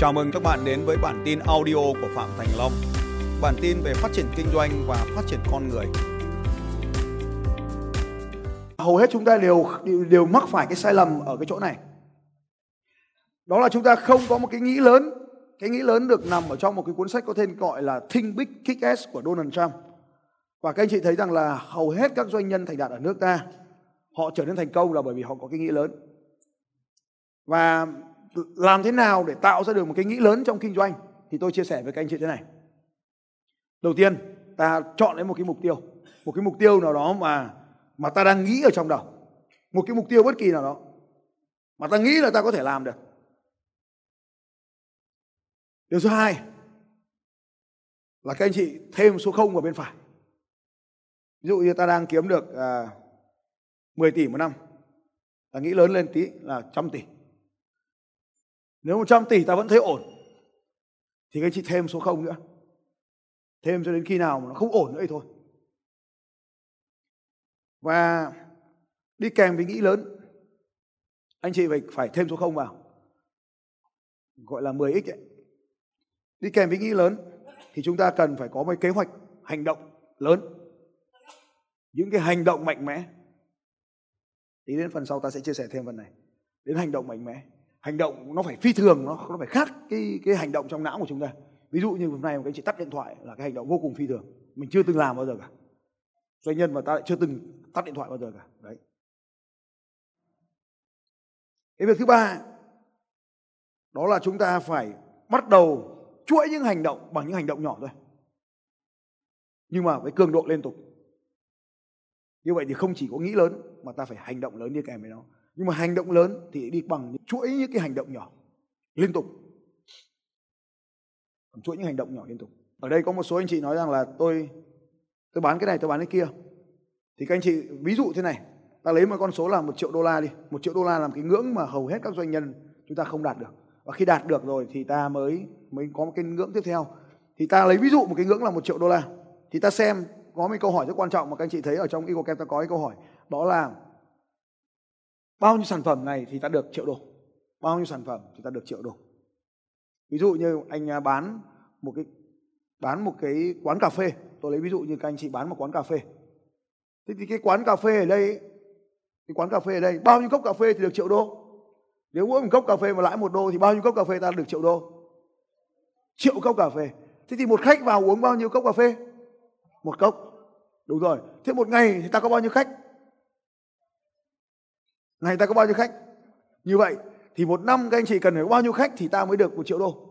Chào mừng các bạn đến với bản tin audio của Phạm Thành Long. Bản tin về phát triển kinh doanh và phát triển con người. Hầu hết chúng ta đều đều, đều mắc phải cái sai lầm ở cái chỗ này. Đó là chúng ta không có một cái nghĩ lớn. Cái nghĩ lớn được nằm ở trong một cái cuốn sách có tên gọi là Think Big Kick Ass của Donald Trump. Và các anh chị thấy rằng là hầu hết các doanh nhân thành đạt ở nước ta họ trở nên thành công là bởi vì họ có cái nghĩ lớn. Và làm thế nào để tạo ra được một cái nghĩ lớn trong kinh doanh? Thì tôi chia sẻ với các anh chị thế này. Đầu tiên ta chọn lấy một cái mục tiêu. Một cái mục tiêu nào đó mà mà ta đang nghĩ ở trong đầu. Một cái mục tiêu bất kỳ nào đó mà ta nghĩ là ta có thể làm được. Điều thứ hai là các anh chị thêm số không vào bên phải. Ví dụ như ta đang kiếm được à, 10 tỷ một năm. Ta nghĩ lớn lên tí là trăm tỷ nếu 100 tỷ ta vẫn thấy ổn, thì các chị thêm số 0 nữa. Thêm cho đến khi nào mà nó không ổn nữa thì thôi. Và đi kèm với nghĩ lớn, anh chị phải phải thêm số 0 vào. Gọi là 10x ấy. Đi kèm với nghĩ lớn, thì chúng ta cần phải có một kế hoạch hành động lớn. Những cái hành động mạnh mẽ. Tí đến phần sau ta sẽ chia sẻ thêm phần này. Đến hành động mạnh mẽ hành động nó phải phi thường, nó nó phải khác cái cái hành động trong não của chúng ta. Ví dụ như hôm nay một cái chị tắt điện thoại là cái hành động vô cùng phi thường. Mình chưa từng làm bao giờ cả. Doanh nhân mà ta lại chưa từng tắt điện thoại bao giờ cả. Đấy. Cái việc thứ ba, đó là chúng ta phải bắt đầu chuỗi những hành động bằng những hành động nhỏ thôi. Nhưng mà với cường độ liên tục. Như vậy thì không chỉ có nghĩ lớn mà ta phải hành động lớn đi kèm với nó nhưng mà hành động lớn thì đi bằng những chuỗi những cái hành động nhỏ, liên tục. Còn chuỗi những hành động nhỏ liên tục. Ở đây có một số anh chị nói rằng là tôi tôi bán cái này, tôi bán cái kia. Thì các anh chị, ví dụ thế này, ta lấy một con số là một triệu đô la đi, một triệu đô la làm cái ngưỡng mà hầu hết các doanh nhân chúng ta không đạt được. Và khi đạt được rồi thì ta mới mới có một cái ngưỡng tiếp theo. Thì ta lấy ví dụ một cái ngưỡng là một triệu đô la, thì ta xem có một câu hỏi rất quan trọng mà các anh chị thấy ở trong EagleCamp ta có cái câu hỏi, đó là bao nhiêu sản phẩm này thì ta được triệu đô. Bao nhiêu sản phẩm thì ta được triệu đô. Ví dụ như anh à, bán một cái, bán một cái quán cà phê. Tôi lấy ví dụ như các anh chị bán một quán cà phê. Thế thì cái quán cà phê ở đây, cái quán cà phê ở đây, bao nhiêu cốc cà phê thì được triệu đô? Nếu mỗi một cốc cà phê mà lãi một đô thì bao nhiêu cốc cà phê ta được triệu đô? Triệu cốc cà phê. Thế thì một khách vào uống bao nhiêu cốc cà phê? Một cốc. Đúng rồi. Thế một ngày thì ta có bao nhiêu khách? Ngày ta có bao nhiêu khách? Như vậy thì một năm các anh chị cần phải có bao nhiêu khách thì ta mới được một triệu đô?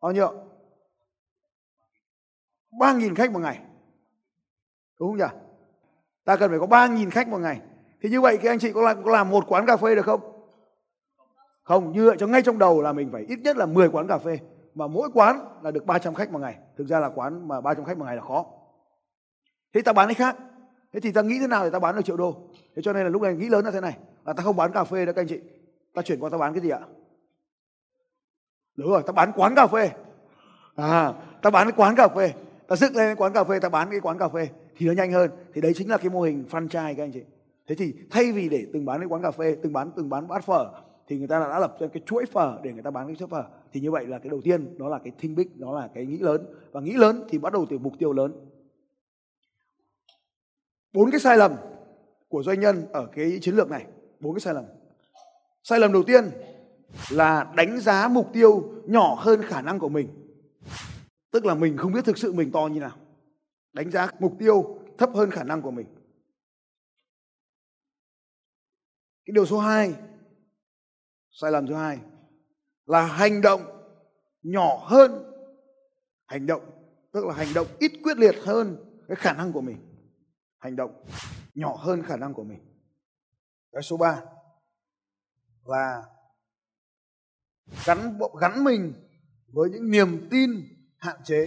Bao nhiêu? Ba nghìn khách một ngày. Đúng không nhỉ? Ta cần phải có ba nghìn khách một ngày. Thì như vậy các anh chị có làm, có làm một quán cà phê được không? Không, như vậy cho ngay trong đầu là mình phải ít nhất là 10 quán cà phê. Mà mỗi quán là được 300 khách một ngày. Thực ra là quán mà 300 khách một ngày là khó. Thế ta bán cái khác. Thế thì ta nghĩ thế nào để ta bán được triệu đô? Thế cho nên là lúc này nghĩ lớn là thế này. Là ta không bán cà phê nữa các anh chị. Ta chuyển qua ta bán cái gì ạ? Đúng rồi, ta bán quán cà phê. À, ta bán cái quán cà phê. Ta dựng lên cái quán cà phê, ta bán cái quán cà phê. Thì nó nhanh hơn. Thì đấy chính là cái mô hình franchise các anh chị. Thế thì thay vì để từng bán cái quán cà phê, từng bán từng bán bát phở thì người ta đã lập ra cái chuỗi phở để người ta bán cái chuỗi phở thì như vậy là cái đầu tiên đó là cái thinh bích đó là cái nghĩ lớn và nghĩ lớn thì bắt đầu từ mục tiêu lớn bốn cái sai lầm của doanh nhân ở cái chiến lược này. Bốn cái sai lầm. Sai lầm đầu tiên là đánh giá mục tiêu nhỏ hơn khả năng của mình. Tức là mình không biết thực sự mình to như nào. Đánh giá mục tiêu thấp hơn khả năng của mình. Cái điều số 2 sai lầm thứ hai là hành động nhỏ hơn. Hành động, tức là hành động ít quyết liệt hơn cái khả năng của mình hành động nhỏ hơn khả năng của mình. Cái số 3 là gắn bộ gắn mình với những niềm tin hạn chế.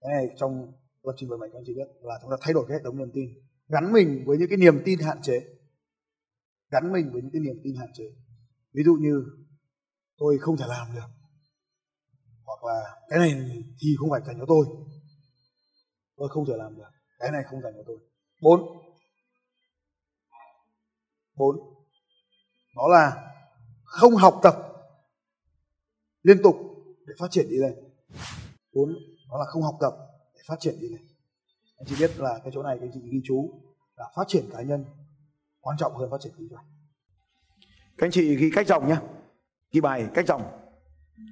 Cái này trong lập trình vận mệnh các anh chị biết là chúng ta thay đổi cái hệ thống niềm tin, gắn mình với những cái niềm tin hạn chế. Gắn mình với những cái niềm tin hạn chế. Ví dụ như tôi không thể làm được hoặc là cái này thì không phải dành cho tôi tôi không thể làm được cái này không dành cho tôi. Bốn. Bốn. Đó là không học tập liên tục để phát triển đi lên. Bốn. Đó là không học tập để phát triển đi lên. Anh chị biết là cái chỗ này, cái chị ghi chú là phát triển cá nhân quan trọng hơn phát triển kinh doanh. Các anh chị ghi cách dòng nhé ghi bài cách dòng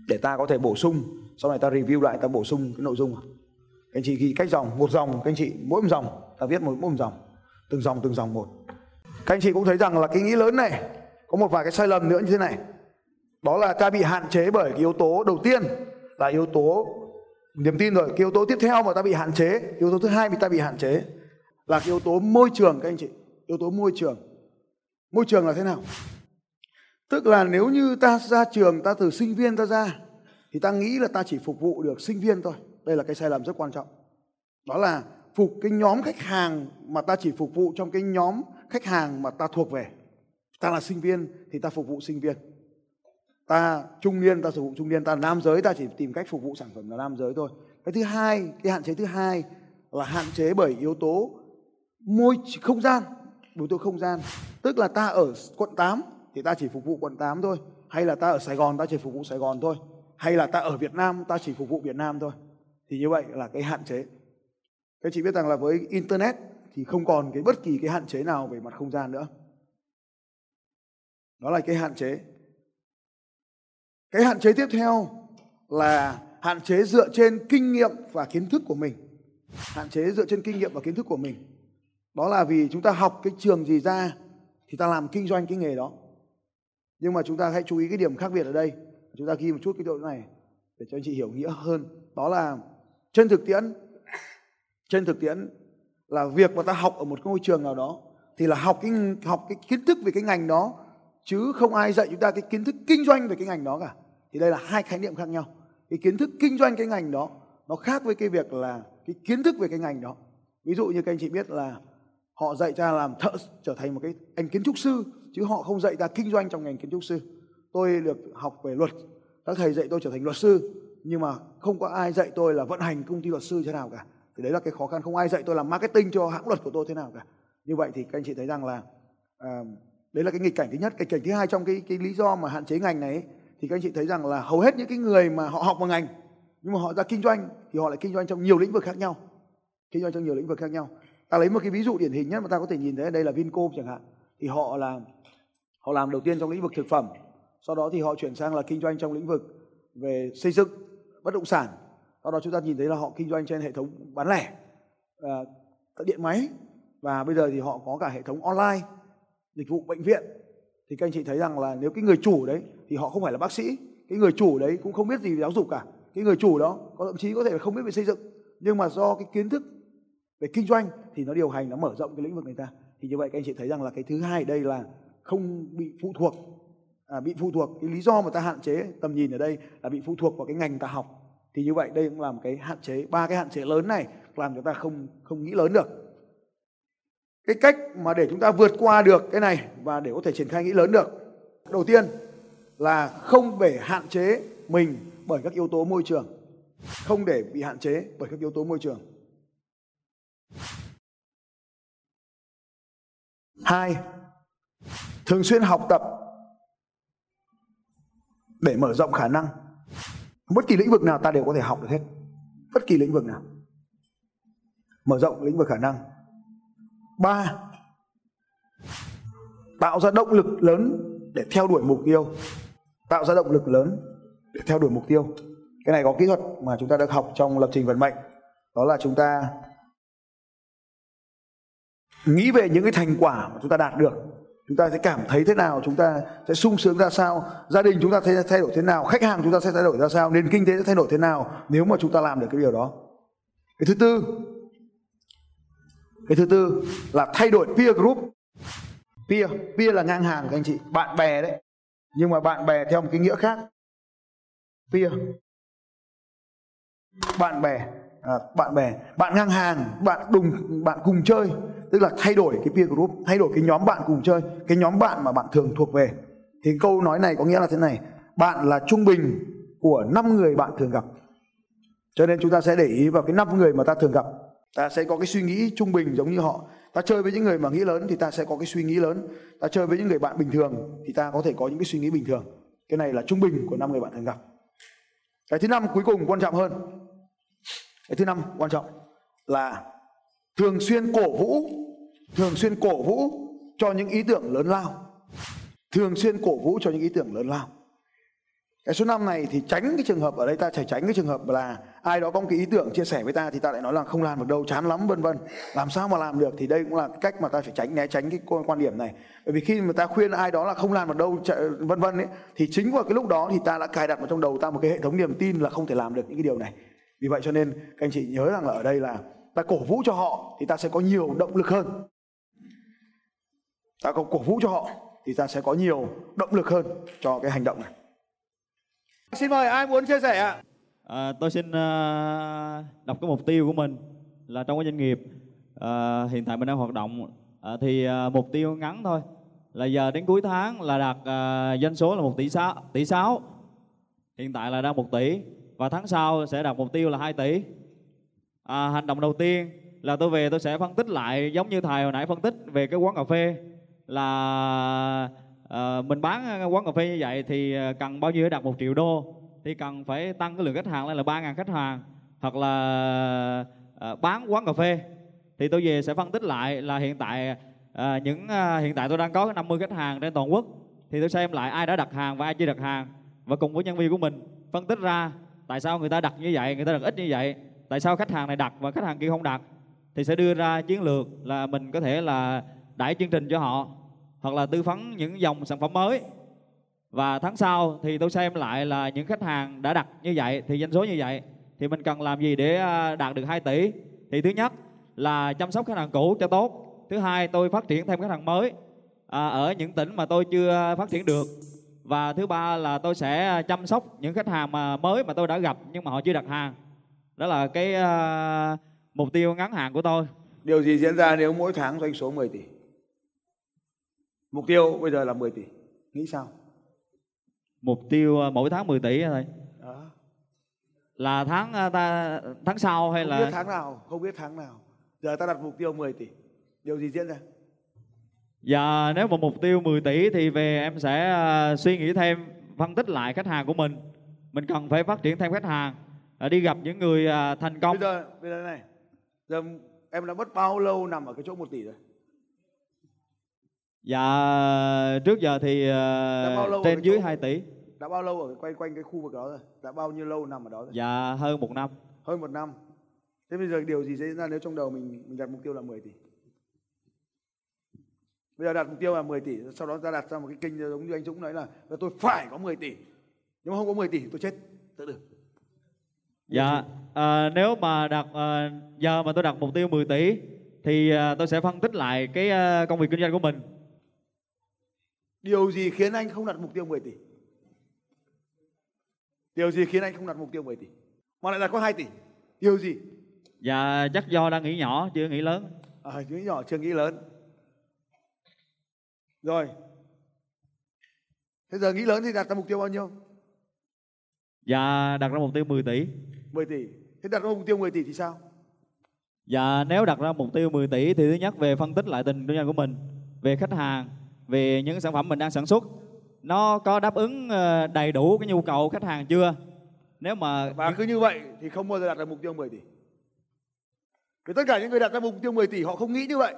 để ta có thể bổ sung. Sau này ta review lại, ta bổ sung cái nội dung các anh chị ghi cách dòng, một dòng, các anh chị, mỗi một dòng, ta viết một, mỗi một dòng, từng dòng từng dòng một. Các anh chị cũng thấy rằng là cái nghĩ lớn này, có một vài cái sai lầm nữa như thế này. Đó là ta bị hạn chế bởi cái yếu tố đầu tiên là yếu tố, niềm tin rồi, cái yếu tố tiếp theo mà ta bị hạn chế, yếu tố thứ hai bị ta bị hạn chế là cái yếu tố môi trường, các anh chị. Yếu tố môi trường. Môi trường là thế nào? Tức là nếu như ta ra trường, ta từ sinh viên ta ra, thì ta nghĩ là ta chỉ phục vụ được sinh viên thôi đây là cái sai lầm rất quan trọng. Đó là phục cái nhóm khách hàng mà ta chỉ phục vụ trong cái nhóm khách hàng mà ta thuộc về. Ta là sinh viên thì ta phục vụ sinh viên. Ta trung niên, ta phục vụ trung niên. Ta nam giới, ta chỉ tìm cách phục vụ sản phẩm là nam giới thôi. Cái thứ hai, cái hạn chế thứ hai là hạn chế bởi yếu tố môi không gian. Yếu tố không gian. Tức là ta ở quận 8 thì ta chỉ phục vụ quận 8 thôi. Hay là ta ở Sài Gòn, ta chỉ phục vụ Sài Gòn thôi. Hay là ta ở Việt Nam, ta chỉ phục vụ Việt Nam thôi thì như vậy là cái hạn chế. Các chị biết rằng là với internet thì không còn cái bất kỳ cái hạn chế nào về mặt không gian nữa. Đó là cái hạn chế. Cái hạn chế tiếp theo là hạn chế dựa trên kinh nghiệm và kiến thức của mình. Hạn chế dựa trên kinh nghiệm và kiến thức của mình. Đó là vì chúng ta học cái trường gì ra thì ta làm kinh doanh cái nghề đó. Nhưng mà chúng ta hãy chú ý cái điểm khác biệt ở đây. Chúng ta ghi một chút cái chỗ này để cho anh chị hiểu nghĩa hơn. Đó là trên thực tiễn, trên thực tiễn là việc mà ta học ở một ngôi trường nào đó thì là học cái học cái kiến thức về cái ngành đó, chứ không ai dạy chúng ta cái kiến thức kinh doanh về cái ngành đó cả. Thì đây là hai khái niệm khác nhau. Cái kiến thức kinh doanh cái ngành đó, nó khác với cái việc là cái kiến thức về cái ngành đó. Ví dụ như các anh chị biết là họ dạy ta làm thợ trở thành một cái anh kiến trúc sư, chứ họ không dạy ta kinh doanh trong ngành kiến trúc sư. Tôi được học về luật. Các thầy dạy tôi trở thành luật sư nhưng mà không có ai dạy tôi là vận hành công ty luật sư thế nào cả. Thì đấy là cái khó khăn. Không ai dạy tôi làm marketing cho hãng luật của tôi thế nào cả. Như vậy thì các anh chị thấy rằng là à, đấy là cái nghịch cảnh thứ nhất. Cái cảnh thứ hai trong cái cái lý do mà hạn chế ngành này ấy, thì các anh chị thấy rằng là hầu hết những cái người mà họ học một ngành nhưng mà họ ra kinh doanh thì họ lại kinh doanh trong nhiều lĩnh vực khác nhau. Kinh doanh trong nhiều lĩnh vực khác nhau. Ta lấy một cái ví dụ điển hình nhất mà ta có thể nhìn thấy đây là Vincom chẳng hạn. Thì họ là họ làm đầu tiên trong lĩnh vực thực phẩm. Sau đó thì họ chuyển sang là kinh doanh trong lĩnh vực về xây dựng bất động sản. Sau đó chúng ta nhìn thấy là họ kinh doanh trên hệ thống bán lẻ à, các điện máy. Và bây giờ thì họ có cả hệ thống online, dịch vụ bệnh viện. Thì các anh chị thấy rằng là nếu cái người chủ đấy thì họ không phải là bác sĩ. Cái người chủ đấy cũng không biết gì về giáo dục cả. Cái người chủ đó có thậm chí có thể là không biết về xây dựng. Nhưng mà do cái kiến thức về kinh doanh thì nó điều hành, nó mở rộng cái lĩnh vực người ta thì như vậy các anh chị thấy rằng là cái thứ hai đây là không bị phụ thuộc à, bị phụ thuộc. Cái lý do mà ta hạn chế tầm nhìn ở đây là bị phụ thuộc vào cái ngành ta học. Thì như vậy đây cũng là một cái hạn chế ba cái hạn chế lớn này làm chúng ta không không nghĩ lớn được. Cái cách mà để chúng ta vượt qua được cái này và để có thể triển khai nghĩ lớn được. Đầu tiên là không để hạn chế mình bởi các yếu tố môi trường. Không để bị hạn chế bởi các yếu tố môi trường. Hai thường xuyên học tập để mở rộng khả năng. Bất kỳ lĩnh vực nào ta đều có thể học được hết. Bất kỳ lĩnh vực nào. Mở rộng lĩnh vực khả năng. Ba, tạo ra động lực lớn để theo đuổi mục tiêu. Tạo ra động lực lớn để theo đuổi mục tiêu. Cái này có kỹ thuật mà chúng ta được học trong lập trình vận mệnh. Đó là chúng ta nghĩ về những cái thành quả mà chúng ta đạt được chúng ta sẽ cảm thấy thế nào? Chúng ta sẽ sung sướng ra sao? Gia đình chúng ta sẽ thay đổi thế nào? Khách hàng chúng ta sẽ thay đổi ra sao? Nền kinh tế sẽ thay đổi thế nào nếu mà chúng ta làm được cái điều đó? Cái thứ tư cái thứ tư là thay đổi peer group. Peer peer là ngang hàng các anh chị. Bạn bè đấy. Nhưng mà bạn bè theo một cái nghĩa khác. Peer. Bạn bè. À, bạn bè. Bạn ngang hàng bạn đùng bạn cùng chơi tức là thay đổi cái peer group, thay đổi cái nhóm bạn cùng chơi, cái nhóm bạn mà bạn thường thuộc về. Thì câu nói này có nghĩa là thế này, bạn là trung bình của năm người bạn thường gặp. Cho nên chúng ta sẽ để ý vào cái năm người mà ta thường gặp. Ta sẽ có cái suy nghĩ trung bình giống như họ. Ta chơi với những người mà nghĩ lớn thì ta sẽ có cái suy nghĩ lớn. Ta chơi với những người bạn bình thường thì ta có thể có những cái suy nghĩ bình thường. Cái này là trung bình của năm người bạn thường gặp. Cái thứ năm cuối cùng quan trọng hơn. Cái thứ năm quan trọng là thường xuyên cổ vũ, thường xuyên cổ vũ cho những ý tưởng lớn lao. Thường xuyên cổ vũ cho những ý tưởng lớn lao. Cái số 5 này thì tránh cái trường hợp ở đây, ta phải tránh cái trường hợp là ai đó có một cái ý tưởng chia sẻ với ta thì ta lại nói là không làm được đâu, chán lắm, vân vân. Làm sao mà làm được thì đây cũng là cách mà ta phải tránh, né tránh cái quan điểm này. Bởi vì khi mà ta khuyên ai đó là không làm được đâu vân vân ấy, thì chính vào cái lúc đó thì ta đã cài đặt vào trong đầu ta một cái hệ thống niềm tin là không thể làm được những cái điều này. Vì vậy cho nên các anh chị nhớ rằng là ở đây là ta cổ vũ cho họ thì ta sẽ có nhiều động lực hơn. Ta có cổ vũ cho họ thì ta sẽ có nhiều động lực hơn cho cái hành động này. Xin mời ai muốn chia sẻ ạ? À, tôi xin uh, đọc cái mục tiêu của mình là trong cái doanh nghiệp uh, hiện tại mình đang hoạt động. Uh, thì uh, mục tiêu ngắn thôi là giờ đến cuối tháng là đạt uh, doanh số là một tỷ sáu tỷ sáu. Hiện tại là đang một tỷ và tháng sau sẽ đạt mục tiêu là 2 tỷ à, hành động đầu tiên là tôi về tôi sẽ phân tích lại giống như thầy hồi nãy phân tích về cái quán cà phê. Là à, mình bán quán cà phê như vậy thì ờ, cần bao nhiêu để đạt một triệu đô? Thì cần phải tăng cái lượng khách hàng lên là ba ngàn khách hàng. Hoặc là à, bán quán cà phê. Thì tôi về sẽ phân tích lại là hiện tại à, những à, hiện tại tôi đang có 50 khách hàng trên toàn quốc. Thì tôi xem lại ai đã đặt hàng và ai chưa đặt hàng. Và cùng với nhân viên của mình phân tích ra tại sao người ta đặt như vậy người ta đặt ít như vậy tại sao khách hàng này đặt và khách hàng kia không đặt? Thì sẽ đưa ra chiến lược là mình có thể là đẩy chương trình cho họ hoặc là tư vấn những dòng sản phẩm mới. Và tháng sau thì tôi xem lại là những khách hàng đã đặt như vậy thì doanh số như vậy thì mình cần làm gì để à, đạt được 2 tỷ? Thì thứ nhất là chăm sóc khách hàng cũ cho tốt. Thứ hai tôi phát triển thêm khách hàng mới à, ở những tỉnh mà tôi chưa phát triển được. Và thứ ba là tôi sẽ chăm sóc những khách hàng mà mới mà tôi đã gặp nhưng mà họ chưa đặt hàng đó là cái uh, mục tiêu ngắn hạn của tôi. Điều gì diễn ra nếu mỗi tháng doanh số 10 tỷ? Mục tiêu bây giờ là 10 tỷ. Nghĩ sao? Mục tiêu à, mỗi tháng 10 tỷ thôi đó. là tháng à, ta tháng sau hay không là biết tháng nào không biết tháng nào. Giờ ta đặt mục tiêu 10 tỷ. Điều gì diễn ra? Dạ nếu mà mục tiêu 10 tỷ thì về em sẽ uh, suy nghĩ thêm phân tích lại khách hàng của mình. Mình cần phải phát triển thêm khách hàng đi gặp những người uh, thành công. Bây giờ bây giờ này. Giờ em đã mất bao lâu nằm ở cái chỗ 1 tỷ rồi? Dạ trước giờ thì uh, trên dưới chỗ, 2 tỷ. Đã bao lâu ở quay quanh cái khu vực đó rồi? Đã bao nhiêu lâu nằm ở đó rồi? Dạ hơn một năm. Hơn một năm. Thế bây giờ điều gì sẽ diễn ra nếu trong đầu mình mình đặt mục tiêu là 10 tỷ? Bây giờ đặt mục tiêu là 10 tỷ sau đó ta đặt ra một cái kinh giống như anh Dũng nói là, là tôi phải có 10 tỷ. Nếu không có 10 tỷ tôi chết tự được dạ à, nếu mà đặt à, giờ mà tôi đặt mục tiêu 10 tỷ thì à, tôi sẽ phân tích lại cái à, công việc kinh doanh của mình. Điều gì khiến anh không đặt mục tiêu 10 tỷ? Điều gì khiến anh không đặt mục tiêu 10 tỷ? Mà lại đặt có 2 tỷ. Điều gì? Dạ chắc do đang nghĩ nhỏ chưa nghĩ lớn. À, nghĩ nhỏ chưa nghĩ lớn. Rồi. Thế giờ nghĩ lớn thì đặt ra mục tiêu bao nhiêu? Dạ đặt ra mục tiêu 10 tỷ. 10 tỷ. Thế đặt ra mục tiêu 10 tỷ thì sao? Dạ nếu đặt ra mục tiêu 10 tỷ thì thứ nhất về phân tích lại tình kinh doanh của mình, về khách hàng, về những sản phẩm mình đang sản xuất nó có đáp ứng ờ, đầy đủ cái nhu cầu khách hàng chưa? Nếu mà và cứ như vậy thì không bao giờ đặt ra mục tiêu 10 tỷ. Vì tất cả những người đặt ra mục tiêu 10 tỷ họ không nghĩ như vậy.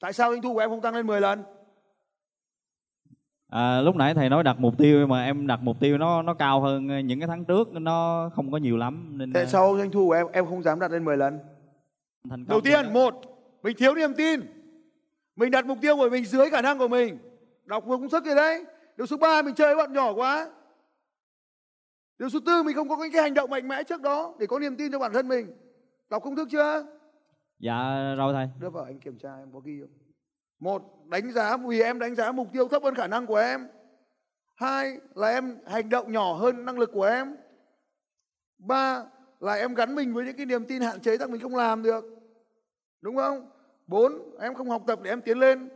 Tại sao doanh thu của em không tăng lên 10 lần? À, lúc nãy thầy nói đặt mục tiêu mà em đặt mục tiêu nó nó cao hơn những cái tháng trước nó không có nhiều lắm nên Tại sao doanh thu của em em không dám đặt lên 10 lần? Thành Đầu tiên một mình thiếu niềm tin. Mình đặt mục tiêu của mình dưới khả năng của mình. Đọc vừa công sức rồi đấy. Điều số 3 mình chơi với bọn nhỏ quá. Điều số tư mình không có cái hành động mạnh mẽ trước đó để có niềm tin cho bản thân mình. Đọc công thức chưa? Dạ rồi thầy. Đưa vào anh kiểm tra em có ghi không? Một, đánh giá vì em đánh giá mục tiêu thấp hơn khả năng của em. Hai là em hành động nhỏ hơn năng lực của em. Ba là em gắn mình với những cái niềm tin hạn chế rằng mình không làm được. Đúng không? Bốn, em không học tập để em tiến lên.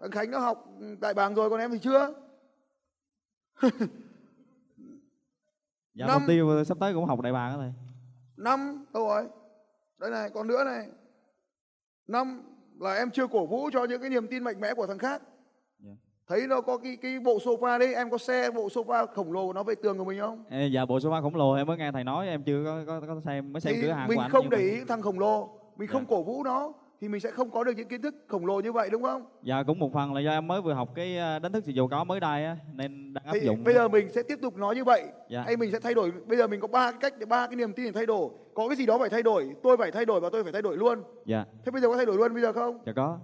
Thằng Khánh nó học đại bàng rồi còn em thì chưa. dạ Năm, mục tiêu sắp tới cũng học đại bàng đó thầy. Năm, đâu rồi? Đây này, còn nữa này. Năm là em chưa cổ vũ cho những cái niềm tin mạnh mẽ của thằng khác. Yeah. Dạ. thấy nó có cái cái bộ sofa đấy em có xe bộ sofa khổng lồ nó về tường của mình không Ê, dạ bộ sofa khổng lồ em mới nghe thầy nói em chưa có có, có xem mới xem thì cửa hàng mình của anh không để ý thằng khổng lồ mình Dạ. không cổ vũ nó thì mình sẽ không có được những kiến thức khổng lồ như vậy đúng không? Dạ cũng một phần là do em mới vừa học cái ờ, đánh thức sự giàu có mới đây á nên đang áp thì dụng. bây giờ mình sẽ tiếp tục nói như vậy. Dạ. hay mình sẽ thay đổi bây giờ mình có ba cái cách để ba cái niềm tin để thay đổi. Có cái gì đó phải thay đổi tôi phải thay đổi và tôi phải thay đổi luôn. Dạ. Thế bây giờ có thay đổi luôn bây giờ không? Dạ có.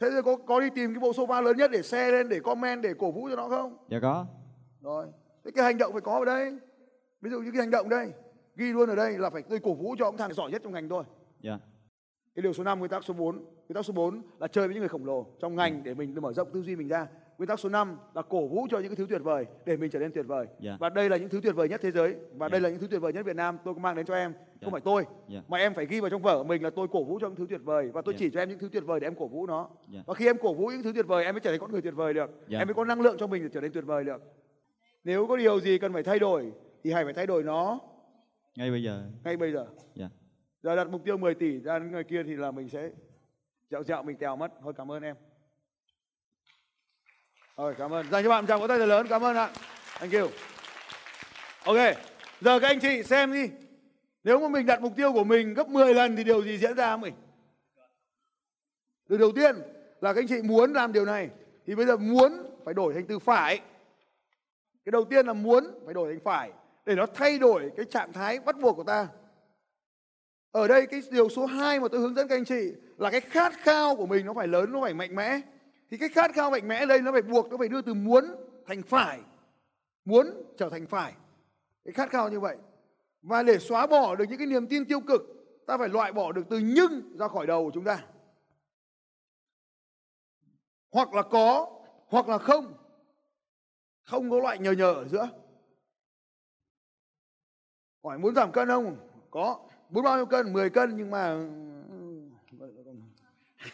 Thế giờ có có đi tìm cái bộ sofa lớn nhất để xe lên để comment để cổ vũ cho nó không? Dạ có. Rồi. Thế cái hành động phải có ở đây. Ví dụ như cái hành động đây. Ghi luôn ở đây là phải tôi cổ vũ cho ông thằng giỏi nhất trong ngành tôi dạ. Cái điều số 5 nguyên tắc số 4 nguyên tắc số 4 là chơi với những người khổng lồ trong ngành để mình mở rộng tư duy mình ra. Nguyên tắc số 5 là cổ vũ cho những cái thứ tuyệt vời để mình trở nên tuyệt vời. Dạ. và đây là những thứ tuyệt vời nhất thế giới. Và Dạ. đây là những thứ tuyệt vời nhất Việt Nam. Tôi có mang đến cho em. Dạ. không phải tôi Dạ. mà em phải ghi vào trong vở của mình là tôi cổ vũ cho những thứ tuyệt vời. Và tôi Dạ. chỉ cho em những thứ tuyệt vời để em cổ vũ nó. Dạ. và khi em cổ vũ những thứ tuyệt vời em mới trở thành con người tuyệt vời được. Dạ. em mới có năng lượng cho mình để trở nên tuyệt vời được. Nếu có điều gì cần phải thay đổi thì hãy phải thay đổi nó. Ngay bây giờ. Ngay bây giờ. Dạ giờ đặt mục tiêu 10 tỷ ra đến người kia thì là mình sẽ dạo dạo mình tèo mất. Thôi, cảm ơn em. Rồi, cảm ơn. Dành cho bạn một tràng vỗ tay thật lớn. Cảm ơn ạ. Thank you. Ok. Giờ các anh chị xem đi. Nếu mà mình đặt mục tiêu của mình gấp 10 lần thì điều gì diễn ra mình? Điều đầu tiên là các anh chị muốn làm điều này. Thì bây giờ muốn phải đổi thành từ phải. Cái đầu tiên là muốn phải đổi thành phải. Để nó thay đổi cái trạng thái bắt buộc của ta ở đây cái điều số 2 mà tôi hướng dẫn các anh chị là cái khát khao của mình nó phải lớn, nó phải mạnh mẽ. Thì cái khát khao mạnh mẽ ở đây nó phải buộc, nó phải đưa từ muốn thành phải. Muốn trở thành phải. Cái khát khao như vậy. Và để xóa bỏ được những cái niềm tin tiêu cực, ta phải loại bỏ được từ nhưng ra khỏi đầu của chúng ta. Hoặc là có, hoặc là không. Không có loại nhờ nhờ ở giữa. Hỏi muốn giảm cân không? Có bốn bao nhiêu cân? 10 cân nhưng mà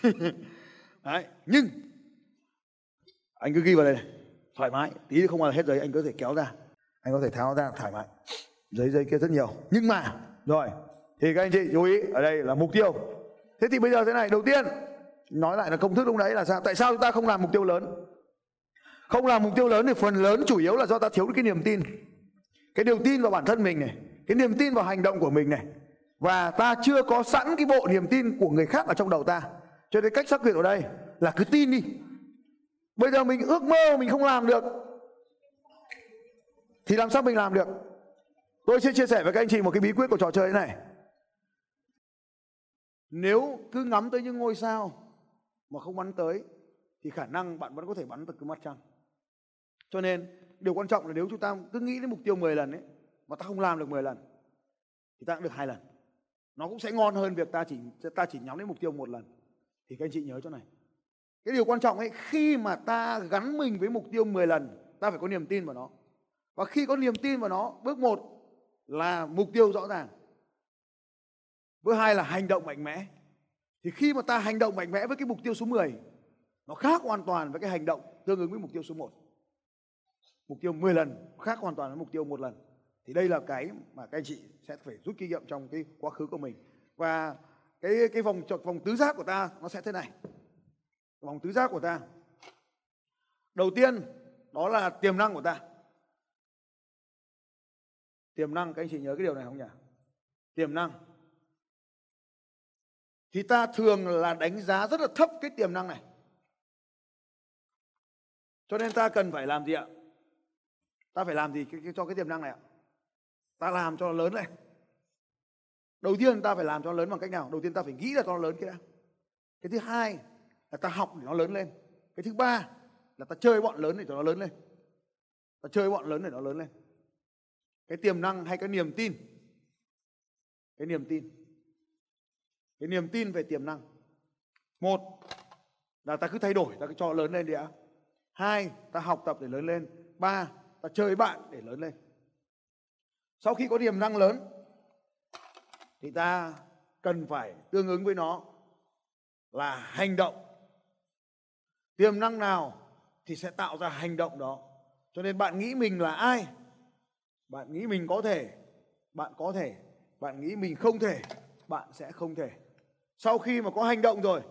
Đấy, nhưng anh cứ ghi vào đây này, thoải mái, tí không là hết giấy anh có thể kéo ra. Anh có thể tháo ra thoải mái. Giấy giấy kia rất nhiều. Nhưng mà rồi, thì các anh chị chú ý ở đây là mục tiêu. Thế thì bây giờ thế này, đầu tiên nói lại là công thức lúc đấy là sao? Tại sao chúng ta không làm mục tiêu lớn? Không làm mục tiêu lớn thì phần lớn chủ yếu là do ta thiếu cái niềm tin. Cái niềm tin vào bản thân mình này, cái niềm tin vào hành động của mình này. Và ta chưa có sẵn cái bộ niềm tin của người khác ở trong đầu ta. Cho nên cách xác quyết ở đây là cứ tin đi. Bây giờ mình ước mơ mình không làm được, thì làm sao mình làm được? Tôi sẽ chia sẻ với các anh chị một cái bí quyết của trò chơi này. Nếu cứ ngắm tới những ngôi sao mà không bắn tới, thì khả năng bạn vẫn có thể bắn được cái mặt trăng. Cho nên, điều quan trọng là nếu chúng ta cứ nghĩ đến mục tiêu 10 lần ấy, mà ta không làm được 10 lần, thì ta cũng được hai lần. Nó cũng sẽ ngon hơn việc ta chỉ ta chỉ nhắm đến mục tiêu một lần. Thì các anh chị nhớ chỗ này. Cái điều quan trọng ấy khi mà ta gắn mình với mục tiêu 10 lần, ta phải có niềm tin vào nó. Và khi có niềm tin vào nó, bước một là mục tiêu rõ ràng. Bước hai là hành động mạnh mẽ. Thì khi mà ta hành động mạnh mẽ với cái mục tiêu số 10, nó khác hoàn toàn với cái hành động tương ứng với mục tiêu số 1. Mục tiêu 10 lần khác hoàn toàn với mục tiêu một lần. Thì đây là cái mà các anh chị sẽ phải rút kinh nghiệm trong cái quá khứ của mình. Và cái cái vòng vòng tứ giác của ta nó sẽ thế này. Vòng tứ giác của ta. Đầu tiên, đó là tiềm năng của ta. Tiềm năng, các anh chị nhớ cái điều này không nhỉ? Tiềm năng. Thì ta thường là đánh giá rất là thấp cái tiềm năng này. Cho nên ta cần phải làm gì ạ? Ta phải làm gì cho cái tiềm năng này ạ? Ta làm cho nó lớn này. Đầu tiên ta phải làm cho nó lớn bằng cách nào? Đầu tiên ta phải nghĩ là cho nó lớn cái đã. Cái thứ hai là ta học để nó lớn lên. Cái thứ ba là ta chơi bọn lớn để cho nó lớn lên. Ta chơi bọn lớn để nó lớn lên. Cái tiềm năng hay cái niềm tin. Cái niềm tin. Cái niềm tin về tiềm năng. Một là ta cứ thay đổi, ta cứ cho lớn lên đi ạ. Hai, ta học tập để lớn lên. Ba, ta chơi bạn để lớn lên. Sau khi có tiềm năng lớn thì ta cần phải tương ứng với nó là hành động. Tiềm năng nào thì sẽ tạo ra hành động đó. Cho nên bạn nghĩ mình là ai? Bạn nghĩ mình có thể, bạn có thể. Bạn nghĩ mình không thể, bạn sẽ không thể. Sau khi mà có hành động rồi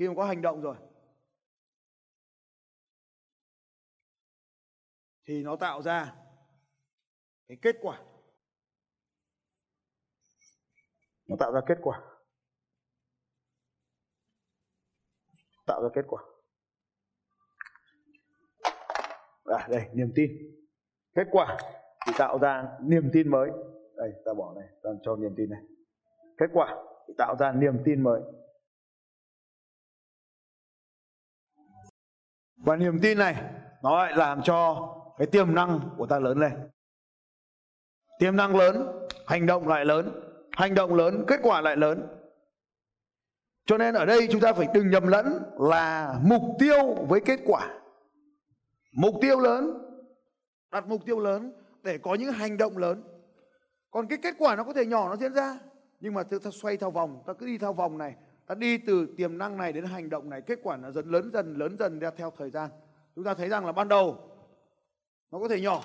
khi mà có hành động rồi thì nó tạo ra cái kết quả. Nó tạo ra kết quả. Tạo ra kết quả. À, đây niềm tin. Kết quả thì tạo ra niềm tin mới. Đây ta bỏ này ta cho niềm tin này. Kết quả thì tạo ra niềm tin mới. Và niềm tin này nó lại làm cho cái tiềm năng của ta lớn lên. Tiềm năng lớn, hành động lại lớn, hành động lớn, kết quả lại lớn. Cho nên ở đây chúng ta phải đừng nhầm lẫn là mục tiêu với kết quả. Mục tiêu lớn, đặt mục tiêu lớn để có những hành động lớn. Còn cái kết quả nó có thể nhỏ, nó diễn ra. Nhưng mà ta xoay theo vòng, ta cứ đi theo vòng này. Ta đi từ tiềm năng này đến hành động này, kết quả nó dần lớn dần lớn dần theo thời gian. Chúng ta thấy rằng là ban đầu nó có thể nhỏ,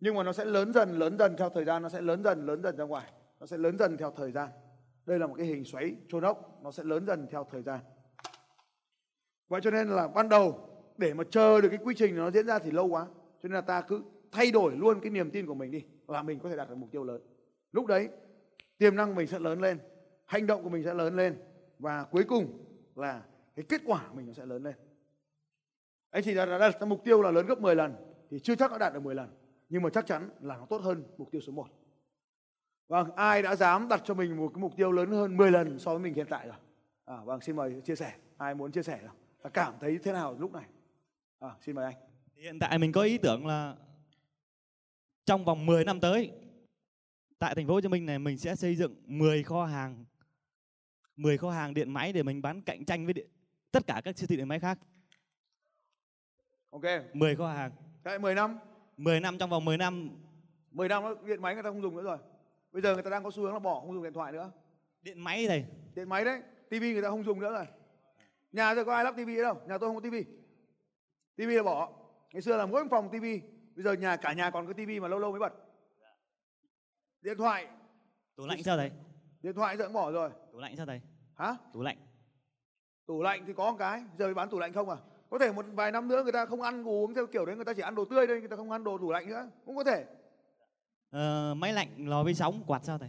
nhưng mà nó sẽ lớn dần lớn dần theo thời gian, nó sẽ lớn dần lớn dần ra ngoài. Nó sẽ lớn dần theo thời gian. Đây là một cái hình xoáy trôn ốc, nó sẽ lớn dần theo thời gian. Vậy cho nên là ban đầu, để mà chờ được cái quy trình nó diễn ra thì lâu quá. Cho nên là ta cứ thay đổi luôn cái niềm tin của mình đi là mình có thể đạt được mục tiêu lớn. Lúc đấy, tiềm năng mình sẽ lớn lên, hành động của mình sẽ lớn lên, và cuối cùng là cái kết quả mình nó sẽ lớn lên. Anh chị đã đặt ra mục tiêu là lớn gấp 10 lần thì chưa chắc đã đạt được 10 lần nhưng mà chắc chắn là nó tốt hơn mục tiêu số 1 Vâng, ai đã dám đặt cho mình một cái mục tiêu lớn hơn 10 lần so với mình hiện tại rồi? À, vâng, xin mời chia sẻ. Ai muốn chia sẻ nào? Và cảm thấy thế nào lúc này? À, xin mời anh. Hiện tại mình có ý tưởng là trong vòng 10 năm tới tại thành phố Hồ Chí Minh này mình sẽ xây dựng 10 kho hàng 10 kho hàng điện máy để mình bán cạnh tranh với điện, tất cả các siêu thị điện máy khác. Ok. 10 kho hàng. Tại 10 năm. 10 năm trong vòng 10 năm 10 năm điện máy người ta không dùng nữa rồi. Bây giờ người ta đang có xu hướng là bỏ không dùng điện thoại nữa. Điện máy thầy. Điện máy đấy, tivi người ta không dùng nữa rồi. Nhà giờ có ai lắp tivi đâu, nhà tôi không có tivi. Tivi là bỏ. Ngày xưa là mỗi phòng tivi, bây giờ nhà cả nhà còn có tivi mà lâu lâu mới bật. Điện thoại. Tủ lạnh sao thầy? Điện thoại giờ cũng bỏ rồi. Tủ lạnh sao thầy? Hả? Tủ lạnh. Tủ lạnh thì có một cái, giờ mới bán tủ lạnh không à? Có thể một vài năm nữa người ta không ăn uống theo kiểu đấy, người ta chỉ ăn đồ tươi thôi, người ta không ăn đồ tủ lạnh nữa, cũng có thể. Ờ, máy lạnh lò vi sóng quạt sao thầy?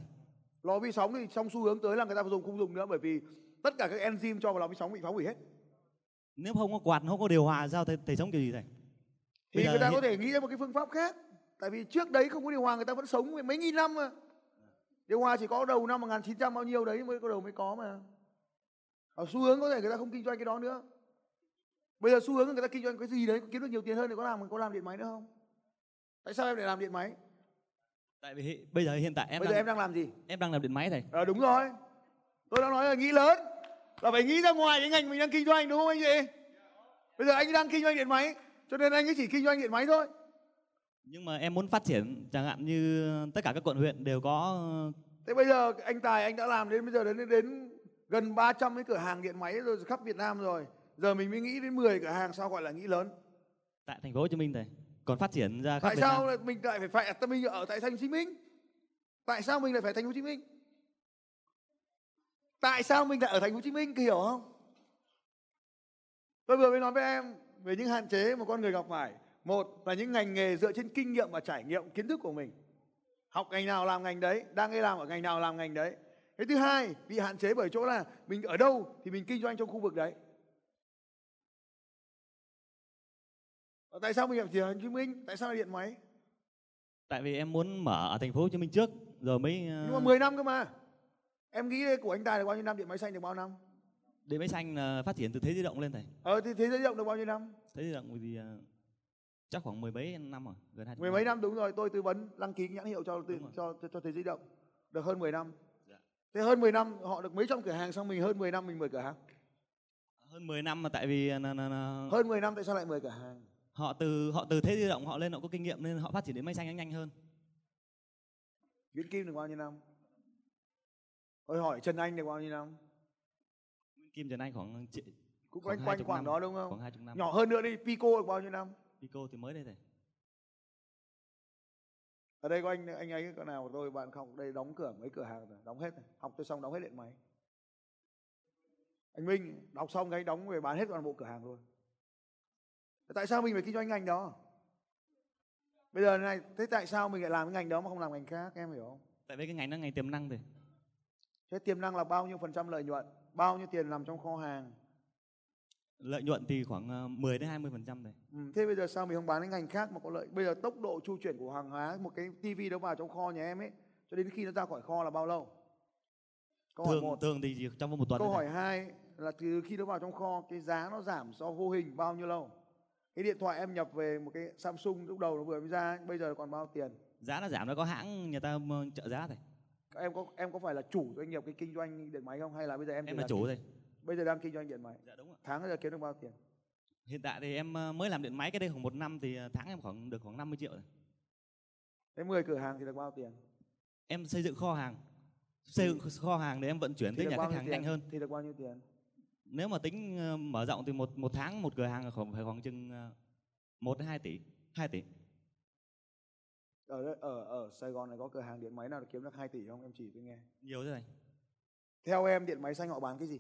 Lò vi sóng thì trong xu hướng tới là người ta dùng không dùng nữa bởi vì tất cả các enzyme cho vào lò vi sóng bị phá hủy hết. Nếu không có quạt không có điều hòa sao thầy, thầy sống kiểu gì thầy? Thì người ta hiện... có thể nghĩ ra một cái phương pháp khác tại vì trước đấy không có điều hòa người ta vẫn sống mấy nghìn năm mà. Điều hòa chỉ có đầu năm 1900 bao nhiêu đấy mới có đầu mới có mà. Ở xu hướng có thể người ta không kinh doanh cái đó nữa bây giờ xu hướng người ta kinh doanh cái gì đấy kiếm được nhiều tiền hơn thì có làm có làm điện máy nữa không? Tại sao em lại làm điện máy? Tại vì bây giờ hiện tại em bây đang, giờ em đang làm gì? Em đang làm điện máy thầy. Ờ đúng rồi. Tôi đang nói là nghĩ lớn. Là phải nghĩ ra ngoài cái ngành mình đang kinh doanh đúng không anh chị? Bây giờ anh đang kinh doanh điện máy cho nên anh ấy chỉ kinh doanh điện máy thôi. Nhưng mà em muốn phát triển chẳng hạn như tất cả các quận huyện đều có thế bây giờ anh tài anh đã làm đến bây giờ đến đến gần 300 cái cửa hàng điện máy rồi khắp Việt Nam rồi giờ mình mới nghĩ đến 10 cửa hàng sao gọi là nghĩ lớn. Tại thành phố Hồ Chí Minh thầy còn phát triển ra tại sao lại mình lại phải phải tại mình ở tại thành phố Hồ Chí Minh? Tại sao mình lại phải thành phố Hồ Chí Minh? Tại sao mình lại ở thành phố Hồ Chí Minh hiểu không? Tôi vừa mới nói với em về những hạn chế mà con người gặp phải. Một là những ngành nghề dựa trên kinh nghiệm và trải nghiệm kiến thức của mình. Học ngành nào làm ngành đấy đang đi làm ở ngành nào làm ngành đấy. Cái thứ hai bị hạn chế bởi chỗ là mình ở đâu thì mình kinh doanh trong khu vực đấy tại sao mình làm thành phố Hồ Chí Minh tại sao là điện máy? Tại vì em muốn mở ở thành phố Hồ Chí Minh trước rồi mới nhưng mà 10 năm cơ mà. Em nghĩ của anh Tài được bao nhiêu năm điện máy xanh được bao năm? Điện máy xanh là phát triển từ thế di động lên thầy. Ờ thì thế giới di động được bao nhiêu năm? Thế di động thì chắc khoảng mười mấy năm rồi gần hai mười mấy năm đúng rồi. Tôi tư vấn đăng ký nhãn hiệu cho cho cho, cho thế di động được hơn 10 năm. Dạ. thế hơn 10 năm họ được mấy trăm cửa hàng xong mình hơn 10 năm mình mở cửa hàng? Hơn 10 năm mà tại vì hơn 10 năm tại sao lại mở cửa hàng họ từ họ từ thế di động họ lên họ có kinh nghiệm nên họ phát triển đến máy xanh nhanh nhanh hơn. Nguyễn Kim được bao nhiêu năm? Tôi hỏi Trần Anh được bao nhiêu năm? Nguyễn Kim Trần Anh khoảng cũng quanh quanh khoảng đó đúng không? khoảng 20 năm. Nhỏ hơn nữa đi Pico được bao nhiêu năm? Pico thì mới đây thầy ở đây có anh anh ấy có nào của tôi bạn không? Đây đóng cửa mấy cửa hàng rồi đóng hết rồi. học tôi xong đóng hết điện máy. Anh Minh đọc xong cái đóng về bán hết toàn bộ cửa hàng luôn tại sao mình phải kinh doanh ngành đó? Bây giờ này thế tại sao mình lại làm cái ngành đó mà không làm ngành khác? Em hiểu không? Tại vì cái ngành đó ngành tiềm năng rồi. Thế tiềm năng là bao nhiêu phần trăm lợi nhuận? Bao nhiêu tiền nằm trong kho hàng? Lợi nhuận thì khoảng 10 ờ, đến 20 phần trăm rồi ừ, thế bây giờ sao mình không bán cái ngành khác mà có lợi? Bây giờ tốc độ chu chuyển của hàng hóa một cái tivi đó vào trong kho nhà em ấy cho đến khi nó ra khỏi kho là bao lâu? Câu thường, hỏi một. thường thì trong vòng một tuần câu hỏi hai là từ khi nó vào trong kho cái giá nó giảm do vô hình bao nhiêu lâu cái điện thoại em nhập về một cái Samsung lúc đầu nó vừa mới ra bây giờ còn bao tiền? Giá nó giảm nó có hãng người ta trợ giá thôi em có em có phải là chủ doanh nghiệp cái kinh doanh điện máy không? Hay là bây giờ em em là chủ rồi. Bây giờ đang kinh doanh điện máy. Dạ đúng ạ tháng giờ kiếm được bao tiền? Hiện tại thì em ờ, mới làm điện máy cái đây khoảng một năm thì ờ, tháng em khoảng được khoảng 50 triệu rồi. Thế 10 cửa hàng thì được bao tiền? Em xây dựng kho hàng. Xây dựng kho hàng để em vận chuyển tới nhà khách hàng nhanh hơn. Thì được bao nhiêu tiền nếu mà tính ờ, mở rộng thì một một tháng một cửa hàng khoảng phải khoảng chừng một đến hai tỷ hai tỷ. Ở ở ở Sài Gòn này có cửa hàng điện máy nào được kiếm được 2 tỷ không? Em chỉ tôi nghe. Nhiều thế này. Theo em điện máy xanh họ bán cái gì?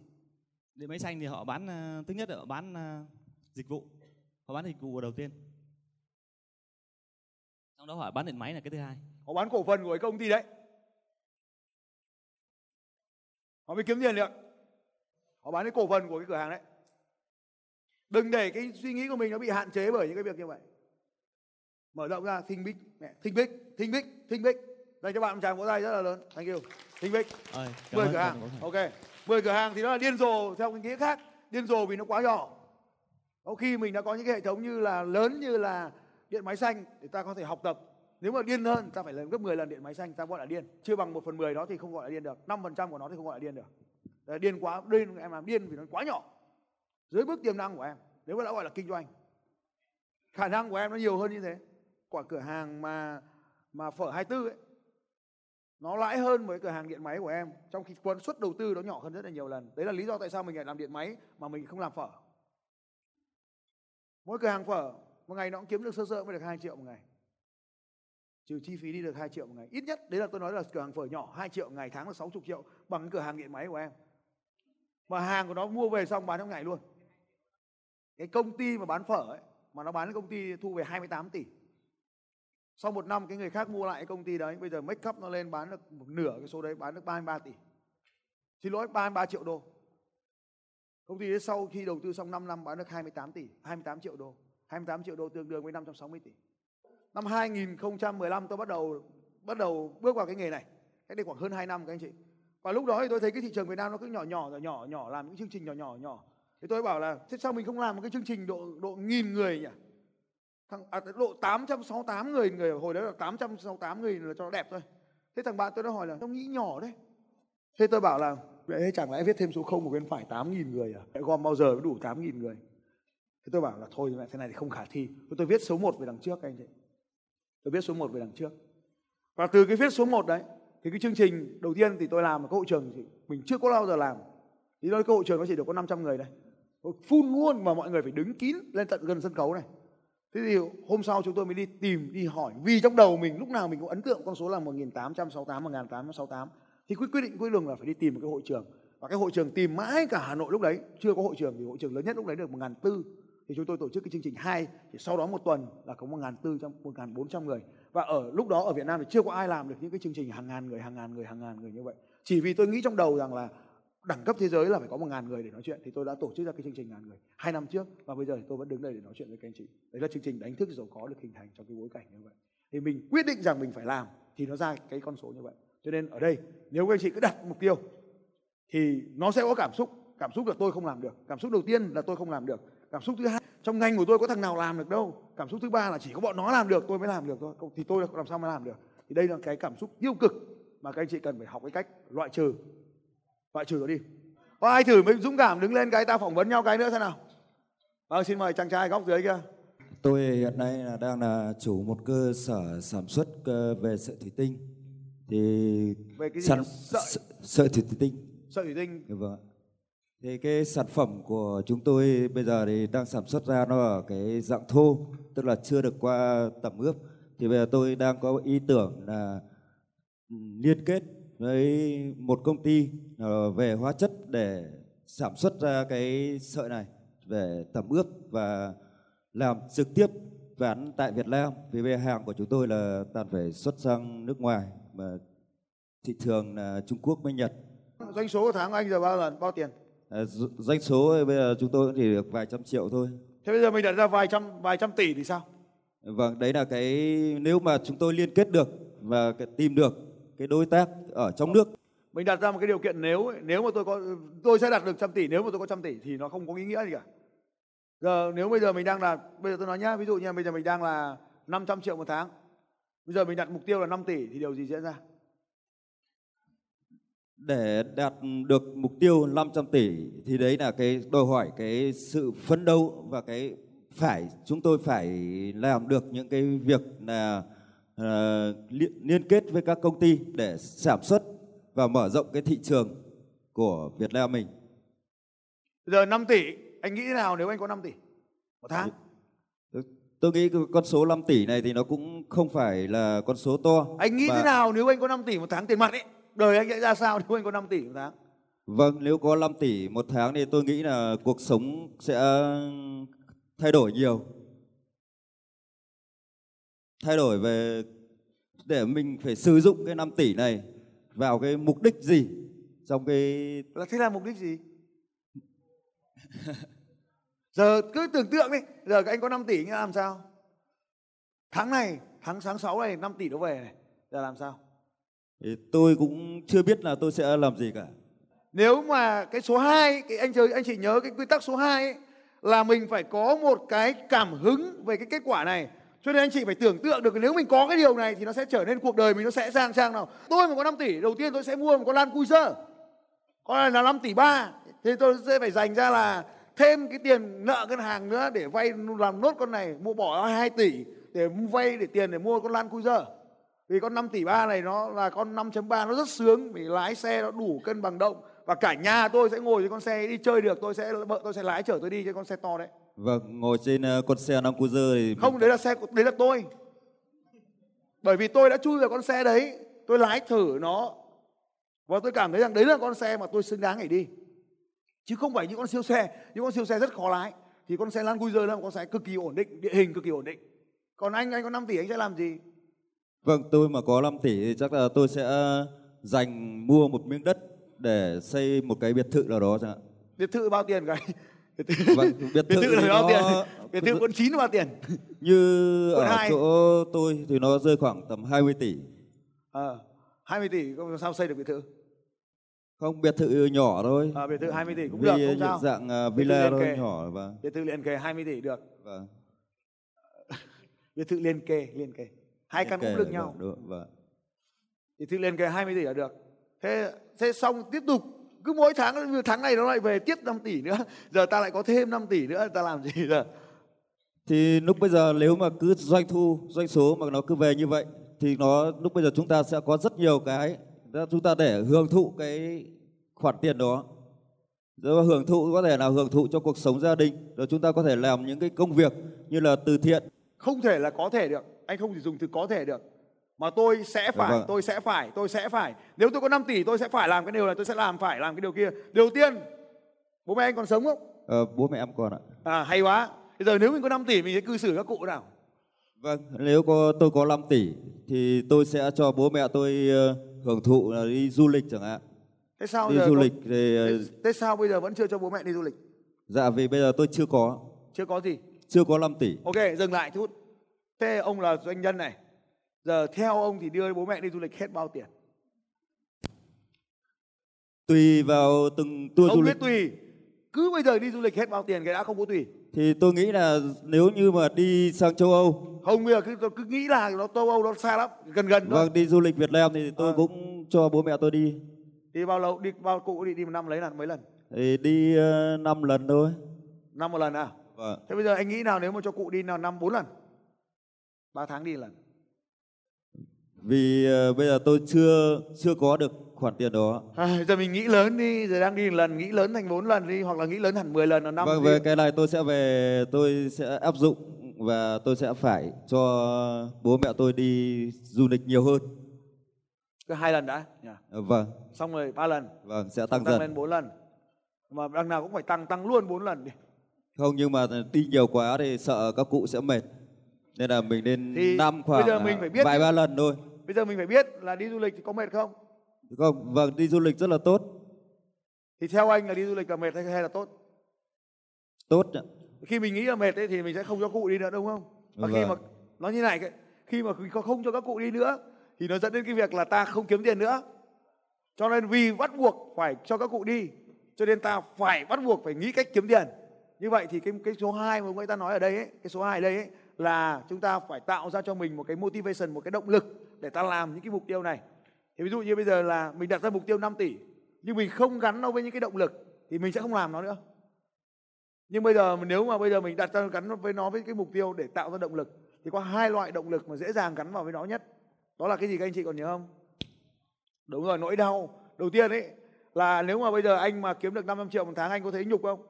Điện máy xanh thì họ bán uh, thứ nhất là họ bán dịch vụ. Họ bán dịch vụ đầu tiên. Trong đó họ bán điện máy là cái thứ hai. Họ bán cổ phần của cái công ty đấy. Họ mới kiếm tiền được họ bán cái cổ phần của cái cửa hàng đấy. Đừng để cái suy nghĩ của mình nó bị hạn chế bởi những cái việc như vậy. Mở rộng ra thinh bích mẹ thinh bích thinh bích thinh bích đây cho bạn một tràng vỗ tay rất là lớn. Thank you. Thinh bích mười cửa hàng. ok. Mười cửa hàng thì nó là điên rồ theo cái nghĩa khác. Điên rồ vì nó quá nhỏ. Có khi mình đã có những cái hệ thống như là lớn như là điện máy xanh để ta có thể học tập. Nếu mà điên hơn ta phải lên gấp 10 lần điện máy xanh ta gọi là điên. Chưa bằng một phần mười đó thì không gọi là điên được. Năm phần trăm của nó thì không gọi là điên được Đấy, điên quá điên em làm điên vì nó quá nhỏ. Dưới bước tiềm năng của em nếu mà đã gọi là kinh doanh khả năng của em nó nhiều hơn như thế. Quả cửa hàng mà mà phở 24 ấy nó lãi hơn với cửa hàng điện máy của em trong khi quân suất đầu tư nó nhỏ hơn rất là nhiều lần. Đấy là lý do tại sao mình lại làm điện máy mà mình không làm phở. Mỗi cửa hàng phở một ngày nó cũng kiếm được sơ sơ mới được 2 triệu một ngày. Trừ chi phí đi được 2 triệu một ngày. Ít nhất đấy là tôi nói là cửa hàng phở nhỏ 2 triệu một ngày tháng là 60 triệu bằng cửa hàng điện máy của em mà hàng của nó mua về xong bán trong ngày luôn. Cái công ty mà bán phở ấy, mà nó bán cái công ty thu về 28 tỷ. Sau một năm cái người khác mua lại cái công ty đấy, bây giờ make up nó lên bán được một nửa cái số đấy, bán được 33 tỷ. Xin lỗi 33 triệu đô. Công ty đấy sau khi đầu tư xong 5 năm bán được 28 tỷ 28 triệu đô. 28 triệu đô tương đương với 560 tỷ. Năm 2015 tôi bắt đầu bắt đầu bước vào cái nghề này. Cách đây khoảng hơn 2 năm các anh chị và lúc đó thì tôi thấy cái thị trường Việt Nam nó cứ nhỏ nhỏ nhỏ nhỏ nhỏ làm những chương trình nhỏ nhỏ nhỏ. Thì tôi bảo là thế sao mình không làm một cái chương trình độ độ nghìn người nhỉ? Thằng à, độ 868 người người hồi đấy là 868 người là cho nó đẹp thôi. Thế thằng bạn tôi nó hỏi là nó nghĩ nhỏ đấy. Thế tôi bảo là vậy chẳng lẽ viết thêm số không một bên phải 8.000 người à? Gom bao giờ mới đủ 8.000 người? Thế tôi bảo là thôi thế này thì không khả thi. Tôi, tôi viết số 1 về đằng trước anh chị. Tôi viết số 1 về đằng trước. Và từ cái viết số 1 đấy thì cái chương trình đầu tiên thì tôi làm ở cái hội trường thì mình chưa có bao giờ làm. Thì nói cái hội trường nó chỉ được có 500 người đây phun luôn mà mọi người phải đứng kín lên tận gần sân khấu này. Thế thì hôm sau chúng tôi mới đi tìm, đi hỏi. Vì trong đầu mình lúc nào mình cũng ấn tượng, con số là 1868 1868 thì quyết quyết định cuối đường là phải đi tìm một cái hội trường. Và cái hội trường tìm mãi cả Hà Nội lúc đấy, chưa có hội trường thì hội trường lớn nhất lúc đấy được 1400 thì chúng tôi tổ chức cái chương trình hai, thì sau đó một tuần là có 1400 trong 1400 người và ở lúc đó ở Việt Nam thì chưa có ai làm được những cái chương trình hàng ngàn người, hàng ngàn người, hàng ngàn người như vậy. Chỉ vì tôi nghĩ trong đầu rằng là đẳng cấp thế giới là phải có một ngàn người để nói chuyện thì tôi đã tổ chức ra cái chương trình ngàn người. Hai năm trước và bây giờ thì tôi vẫn đứng đây để nói chuyện với các anh chị. Đấy là chương trình đánh thức giàu có được hình thành trong cái bối cảnh như vậy. Thì mình quyết định rằng mình phải làm thì nó ra cái con số như vậy. Cho nên ở đây, nếu các anh chị cứ đặt mục tiêu thì nó sẽ có cảm xúc. Cảm xúc là tôi không làm được. Cảm xúc đầu tiên là tôi không làm được. Cảm xúc thứ hai, trong ngành của tôi có thằng nào làm được đâu cảm xúc thứ ba là chỉ có bọn nó làm được tôi mới làm được thôi. Thì tôi làm sao mà làm được? Thì đây là cái cảm xúc tiêu cực mà các anh chị cần phải học cái cách loại trừ. Loại trừ nó đi. Có ai thử mới dũng cảm đứng lên cái ta phỏng vấn nhau cái nữa thế nào? Vâng xin mời chàng trai góc dưới kia. Tôi hiện nay là đang là chủ một cơ sở sản xuất về sợi thủy tinh. Thì về cái gì? sản sợi sợi thủy tinh. Sợi thủy tinh. Vâng thì cái sản phẩm của chúng tôi bây giờ thì đang sản xuất ra nó ở cái dạng thô, tức là chưa được qua tẩm ướp. Thì bây giờ tôi đang có ý tưởng là ừ, liên kết với một công ty ờ, về hóa chất để sản xuất ra cái sợi này về tẩm ướp và làm trực tiếp bán tại Việt Nam. Vì bây giờ hàng của chúng tôi là toàn phải xuất sang nước ngoài, mà thị trường là Trung Quốc với Nhật. Doanh số của tháng anh giờ bao lần, bao tiền? Doanh số bây giờ chúng tôi chỉ được vài trăm triệu thôi. Thế bây giờ mình đặt ra vài trăm vài trăm tỷ thì sao? Vâng, đấy là cái nếu mà chúng tôi liên kết được và tìm được cái đối tác ở trong nước. Mình đặt ra một cái điều kiện nếu ấy, nếu mà tôi có tôi sẽ đạt được trăm tỷ nếu mà tôi có trăm tỷ thì nó không có ý nghĩa gì cả. Giờ nếu bây giờ mình đang là bây giờ tôi nói nhá ví dụ như bây giờ mình đang là 500 triệu một tháng. Bây giờ mình đặt mục tiêu là 5 tỷ thì điều gì diễn ra để đạt được mục tiêu 500 tỷ thì đấy là cái đòi hỏi cái sự phấn đấu và cái phải chúng tôi phải làm được những cái việc là ờ, liên, liên kết với các công ty để sản xuất và mở rộng cái thị trường của Việt Nam mình. bây giờ 5 tỷ anh nghĩ thế nào nếu anh có 5 tỷ một tháng Tôi nghĩ cái con số 5 tỷ này thì nó cũng không phải là con số to. anh nghĩ Và- thế nào nếu anh có 5 tỷ một tháng tiền mặt ấy đời anh sẽ ra sao nếu anh có 5 tỷ một tháng? Vâng, nếu có 5 tỷ một tháng thì tôi nghĩ là cuộc sống sẽ thay đổi nhiều. Thay đổi về để mình phải sử dụng cái 5 tỷ này vào cái mục đích gì trong cái là thế là mục đích gì? Giờ cứ tưởng tượng đi giờ anh có 5 tỷ anh làm sao? Tháng này tháng tháng 6 này 5 tỷ nó về này giờ làm sao thì tôi cũng chưa biết là tôi sẽ làm gì cả. nếu mà cái số 2 cái anh chơi anh chị nhớ cái quy tắc số 2 ấy, là mình phải có một cái cảm hứng về cái kết quả này. Cho nên anh chị phải tưởng tượng được nếu mình có cái điều này thì nó sẽ trở nên cuộc đời mình nó sẽ sang sang nào. Tôi mà có 5 tỷ đầu tiên tôi sẽ mua một con lan cruiser. Con này là 5 tỷ ba. Thì tôi sẽ phải dành ra là thêm cái tiền nợ ngân hàng nữa để vay làm nốt con này mua bỏ ra 2 tỷ để vay để tiền để mua con lan cruiser vì con 5 tỷ ba này nó là con 5.3 nó rất sướng vì lái xe nó đủ cân bằng động. Và cả nhà tôi sẽ ngồi trên con xe đi chơi được tôi sẽ vợ tôi sẽ lái chở tôi đi trên con xe to đấy. Vâng, ngồi trên ờ, con xe Nam Cruiser thì không đấy là xe đấy là tôi. Bởi vì tôi đã chui vào con xe đấy tôi lái thử nó và tôi cảm thấy rằng đấy là con xe mà tôi xứng đáng để đi. Chứ không phải những con siêu xe những con siêu xe rất khó lái. Thì con xe Land Cruiser là một con xe cực kỳ ổn định địa hình cực kỳ ổn định. Còn anh anh có 5 tỷ anh sẽ làm gì Vâng, tôi mà có 5 tỷ thì chắc là tôi sẽ dành mua một miếng đất để xây một cái biệt thự nào đó chẳng hạn. biệt thự bao tiền cái biệt thự, Vâng, biệt biệt thự thự là bao nó- tiền biệt thự quận 9 là bao tiền Như ở hai. chỗ tôi thì nó rơi khoảng tầm 20 tỷ. Ờ, 20 tỷ sao xây được biệt thự Không, biệt thự nhỏ thôi. à, biệt thự 20 tỷ cũng Vì được không sao dạng à, thự villa thôi kề. nhỏ và biệt thự liền kề 20 tỷ được vâng. biệt thự liền kề liền kề hai căn cũng lưng nhau Vâng, đúng, vâng. thì thự liền kề 20 tỷ là được thế thế xong tiếp tục cứ mỗi tháng tháng này nó lại về tiếp 5 tỷ nữa giờ ta lại có thêm 5 tỷ nữa ta làm gì giờ Thì lúc bây giờ nếu mà cứ doanh thu, doanh số mà nó cứ về như vậy thì nó lúc bây giờ chúng ta sẽ có rất nhiều cái chúng ta để hưởng thụ cái khoản tiền đó. Rồi hưởng thụ có thể là hưởng thụ cho cuộc sống gia đình, rồi chúng ta có thể làm những cái công việc như là từ thiện. không thể là có thể được anh không thể dùng từ có thể được. Mà tôi sẽ phải vâng. tôi sẽ phải tôi sẽ phải. Nếu tôi có 5 tỷ tôi sẽ phải làm cái điều này tôi sẽ làm phải làm cái điều kia. Đầu tiên bố mẹ anh còn sống không? Ờ, bố mẹ em còn ạ. à hay quá. Bây giờ nếu mình có 5 tỷ mình sẽ cư xử các cụ nào? Vâng, nếu có tôi có 5 tỷ thì tôi sẽ cho bố mẹ tôi ờ, hưởng thụ là đi du lịch chẳng hạn. thế sao Đi du có- lịch thì ờ, thế, thế sao bây giờ vẫn chưa cho bố mẹ đi du lịch? Dạ vì bây giờ tôi chưa có, chưa có gì? Chưa có 5 tỷ. ok dừng lại chút thế ông là doanh nhân này. Giờ theo ông thì đưa bố mẹ đi du lịch hết bao tiền? Tùy vào từng tour không du biết lịch. tùy. Cứ bây giờ đi du lịch hết bao tiền cái đã không có tùy. Thì tôi nghĩ là nếu như mà đi sang châu Âu, không bây giờ cứ, cứ nghĩ là nó châu âu nó xa lắm gần gần thôi. Vâng đi du lịch Việt Nam thì tôi Ờ. cũng cho bố mẹ tôi đi. đi bao lâu đi bao cụ đi đi một năm lấy lần mấy lần? Thì đi 5 lần thôi. năm một lần à? Vâng. thế bây giờ anh nghĩ nào nếu mà cho cụ đi nào năm bốn lần ba tháng đi lần Vì ờ, bây giờ tôi chưa chưa có được khoản tiền đó. à, giờ mình nghĩ lớn đi giờ đang đi một lần nghĩ lớn thành bốn lần đi hoặc là nghĩ lớn hẳn 10 lần ở năm Vâng về cái này tôi sẽ về tôi sẽ áp dụng và tôi sẽ phải cho bố mẹ tôi đi du lịch nhiều hơn. cứ hai lần đã nhỉ? Ờ, Vâng, xong rồi ba lần vâng sẽ tăng tăng dần. lên bốn lần mà đằng nào cũng phải tăng tăng luôn 4 lần đi Không nhưng mà đi nhiều quá thì sợ các cụ sẽ mệt. Nên là mình nên Thì năm khoảng bây giờ mình à, phải biết- vài ba lần thôi. bây giờ mình phải biết là đi du lịch thì có mệt không Không, vâng đi du lịch rất là tốt. thì theo anh là đi du lịch là mệt hay hay là tốt Tốt ạ. khi mình nghĩ là mệt ấy, thì mình sẽ không cho cụ đi nữa đúng không và khi Vâng. mà nó như này khi mà không cho các cụ đi nữa thì nó dẫn đến cái việc là ta không kiếm tiền nữa cho nên vì bắt buộc phải cho các cụ đi cho nên ta phải bắt buộc phải nghĩ cách kiếm tiền như vậy thì cái cái số 2 mà người ta nói ở đây ấy, cái số 2 ở đây ấy, là chúng ta phải tạo ra cho mình một cái motivation, một cái động lực để ta làm những cái mục tiêu này. Thì ví dụ như bây giờ là mình đặt ra mục tiêu 5 tỷ, nhưng mình không gắn nó với những cái động lực thì mình sẽ không làm nó nữa. Nhưng bây giờ nếu mà bây giờ mình đặt ra gắn với nó với cái mục tiêu để tạo ra động lực, thì có hai loại động lực mà dễ dàng gắn vào với nó nhất. Đó là cái gì các anh chị còn nhớ không? Đúng rồi, nỗi đau. Đầu tiên ấy, là nếu mà bây giờ anh mà kiếm được 500 triệu một tháng, anh có thấy nhục không?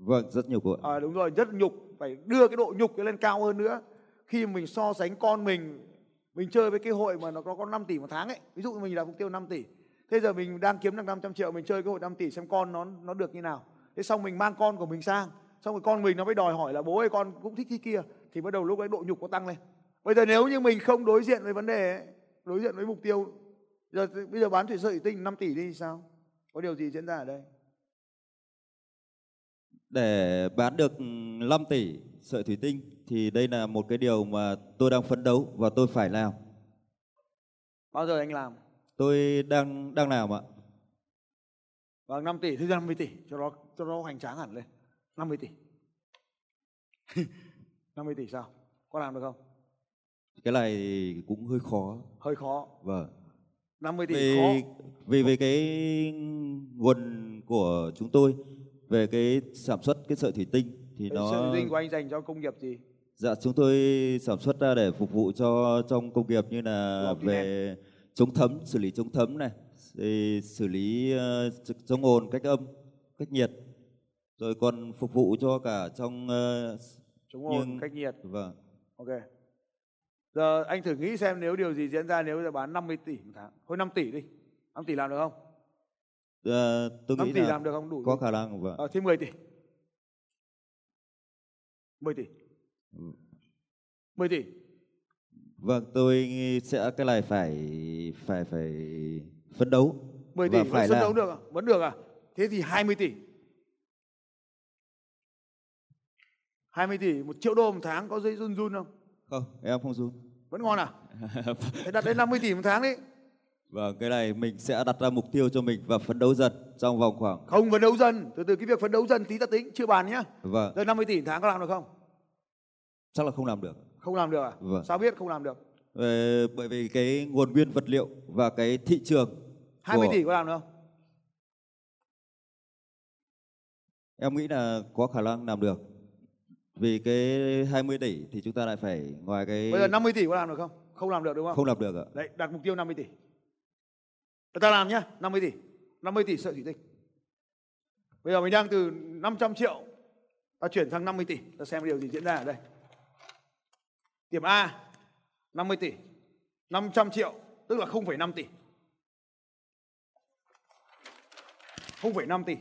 Vâng, rất nhiều cụ ạ. à, đúng rồi rất nhục phải đưa cái độ nhục lên cao hơn nữa. Khi mình so sánh con mình mình chơi với cái hội mà nó có 5 tỷ một tháng ấy ví dụ mình đặt mục tiêu 5 tỷ. Thế giờ mình đang kiếm được 500 triệu mình chơi cái hội 5 tỷ xem con nó nó được như nào. Thế xong mình mang con của mình sang xong rồi con mình nó mới đòi hỏi là bố ơi con cũng thích cái kia thì bắt đầu lúc ấy độ nhục có tăng lên. Bây giờ nếu như mình không đối diện với vấn đề ấy, đối diện với mục tiêu giờ bây giờ bán thủy sợi tinh 5 tỷ đi thì sao? Có điều gì diễn ra ở đây? Để bán được 5 tỷ sợi thủy tinh thì đây là một cái điều mà tôi đang phấn đấu và tôi phải làm. bao giờ anh làm Tôi đang đang làm ạ. Vâng 5 tỷ, thứ 50 tỷ cho nó cho nó hoành tráng hẳn lên. 50 tỷ. 50 tỷ sao? Có làm được không? Cái này thì cũng hơi khó. Hơi khó. Vâng. 50 tỷ Vì khó. vì về cái nguồn của chúng tôi về cái sản xuất cái sợi thủy tinh thì Cái nó Sự tinh của anh dành cho công nghiệp gì? Dạ chúng tôi sản xuất ra để phục vụ cho trong công nghiệp như là về chống thấm, xử lý chống thấm này, thì xử lý ch- chống ồn, cách âm, cách nhiệt. Rồi còn phục vụ cho cả trong ờ, Chống ồn, Nhưng- cách nhiệt. vâng. Ok. Giờ anh thử nghĩ xem nếu điều gì diễn ra nếu giờ bán 50 tỷ một tháng. Thôi 5 tỷ đi. 5 tỷ làm được không? Ờ, tôi 5 nghĩ tỷ là làm được không đủ? có khả năng vâng. Ờ, thì 10 tỷ. 10 tỷ. Ừ. 10 tỷ. Vâng, tôi sẽ cái này phải phải phải phấn đấu 10 tỷ phải phấn đấu được à? Vẫn được à? Thế thì 20 tỷ. 20 tỷ, một triệu đô một tháng có dây run run không? Không, em không run. Vẫn ngon à? Thế đặt đến 50 tỷ một tháng đấy. Vâng, cái này mình sẽ đặt ra mục tiêu cho mình và phấn đấu dần trong vòng khoảng Không phấn đấu dần, từ từ cái việc phấn đấu dần tí ta tính, chưa bàn nhá. vâng, Rồi 50 tỷ tháng có làm được không? chắc là không làm được. Không làm được à? Vâng. Sao biết không làm được? Ờ, bởi vì cái nguồn nguyên vật liệu và cái thị trường 20 của- tỷ có làm được không? em nghĩ là có khả năng làm được. Vì cái 20 tỷ thì chúng ta lại phải ngoài cái Bây giờ 50 tỷ có làm được không? Không làm được đúng không? không làm được ạ. Đấy, đặt mục tiêu 50 tỷ. Để ta làm nhá, 50 tỷ. 50 tỷ sợi thủy tinh. Bây giờ mình đang từ 500 triệu ta chuyển sang 50 tỷ, ta xem điều gì diễn ra ở đây. Điểm A 50 tỷ. 500 triệu tức là 0,5 tỷ. 0,5 tỷ.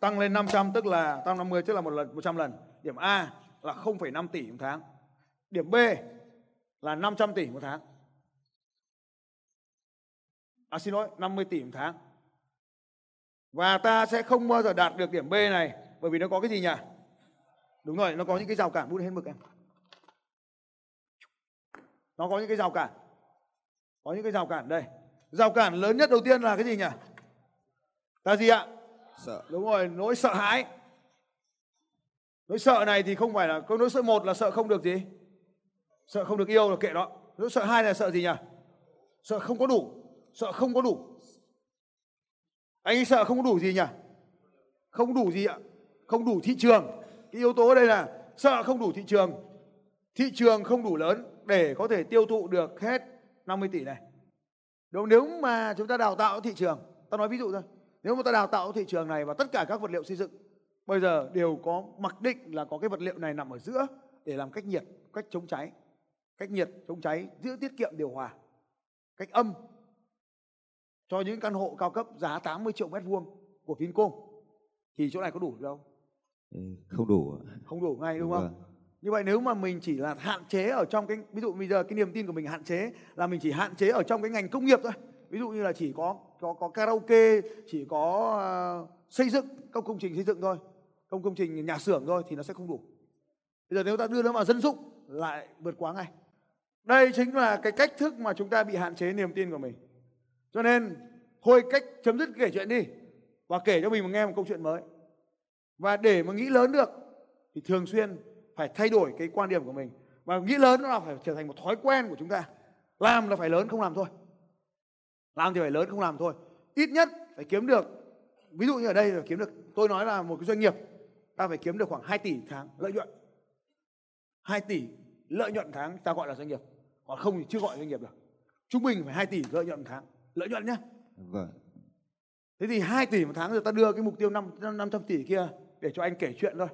Tăng lên 500 tức là tăng 50 tức là một lần 100 lần. Điểm A là 0,5 tỷ một tháng. Điểm B là 500 tỷ một tháng. À xin lỗi, 50 tỷ một tháng. Và ta sẽ không bao giờ đạt được điểm B này bởi vì nó có cái gì nhỉ? Đúng rồi, nó có những cái rào cản bút hết mực em. Nó có những cái rào cản. Có những cái rào cản đây. Rào cản lớn nhất đầu tiên là cái gì nhỉ? Là gì ạ? Sợ. Đúng rồi, nỗi sợ hãi. Nỗi sợ này thì không phải là có nỗi sợ một là sợ không được gì? Sợ không được yêu là kệ đó. Nỗi sợ hai là sợ gì nhỉ? Sợ không có đủ, sợ không có đủ. Anh ấy sợ không có đủ gì nhỉ? Không đủ gì ạ? Không đủ thị trường. Cái yếu tố đây là sợ không đủ thị trường. Thị trường không đủ lớn để có thể tiêu thụ được hết 50 tỷ này. Đúng? Nếu mà chúng ta đào tạo thị trường, ta nói ví dụ thôi. Nếu mà ta đào tạo thị trường này và tất cả các vật liệu xây dựng bây giờ đều có mặc định là có cái vật liệu này nằm ở giữa để làm cách nhiệt, cách chống cháy, cách nhiệt, chống cháy, giữ tiết kiệm điều hòa, cách âm cho những căn hộ cao cấp giá 80 triệu mét vuông của Vincom. thì chỗ này có đủ đâu Ừ, không đủ không đủ ngay đúng không? Vâng. như vậy nếu mà mình chỉ là hạn chế ở trong cái ví dụ bây giờ cái niềm tin của mình hạn chế là mình chỉ hạn chế ở trong cái ngành công nghiệp thôi. Ví dụ như là chỉ có có có karaoke chỉ có ờ, xây dựng các công trình xây dựng thôi. Công công trình nhà xưởng thôi thì nó sẽ không đủ. Bây giờ nếu ta đưa nó vào dân dụng lại vượt quá ngay. Đây chính là cái cách thức mà chúng ta bị hạn chế niềm tin của mình cho nên, thôi cách chấm dứt kể chuyện đi, và kể cho mình một nghe một câu chuyện mới. Và để mà nghĩ lớn được, thì thường xuyên phải thay đổi cái quan điểm của mình. Và nghĩ lớn nó là phải trở thành một thói quen của chúng ta. Làm là phải lớn, không làm thôi. Làm thì phải lớn, không làm thôi. Ít nhất phải kiếm được, ví dụ như ở đây là kiếm được, tôi nói là một cái doanh nghiệp, ta phải kiếm được khoảng 2 tỷ tháng lợi nhuận. 2 tỷ lợi nhuận tháng, ta gọi là doanh nghiệp. Còn không thì chưa gọi doanh nghiệp được. Trung bình phải 2 tỷ lợi nhuận tháng lợi nhuận nhé Vâng. Thế thì 2 tỷ một tháng rồi ta đưa cái mục tiêu 5, 500 tỷ kia để cho anh kể chuyện thôi.